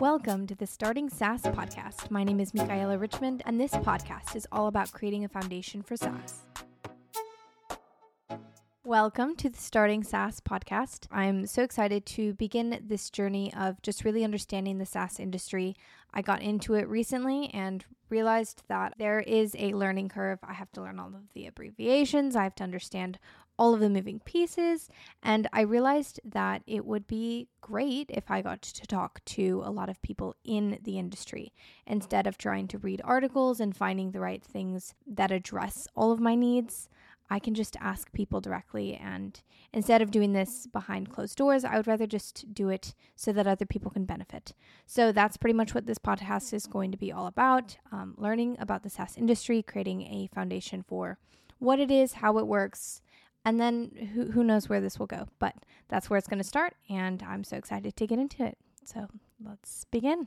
Welcome to the Starting SaaS podcast. My name is Michaela Richmond, and this podcast is all about creating a foundation for SaaS. Welcome to the Starting SaaS podcast. I'm so excited to begin this journey of just really understanding the SaaS industry. I got into it recently and realized that there is a learning curve. I have to learn all of the abbreviations, I have to understand all of the moving pieces. And I realized that it would be great if I got to talk to a lot of people in the industry instead of trying to read articles and finding the right things that address all of my needs. I can just ask people directly. And instead of doing this behind closed doors, I would rather just do it so that other people can benefit. So that's pretty much what this podcast is going to be all about um, learning about the SaaS industry, creating a foundation for what it is, how it works, and then who, who knows where this will go. But that's where it's going to start. And I'm so excited to get into it. So let's begin.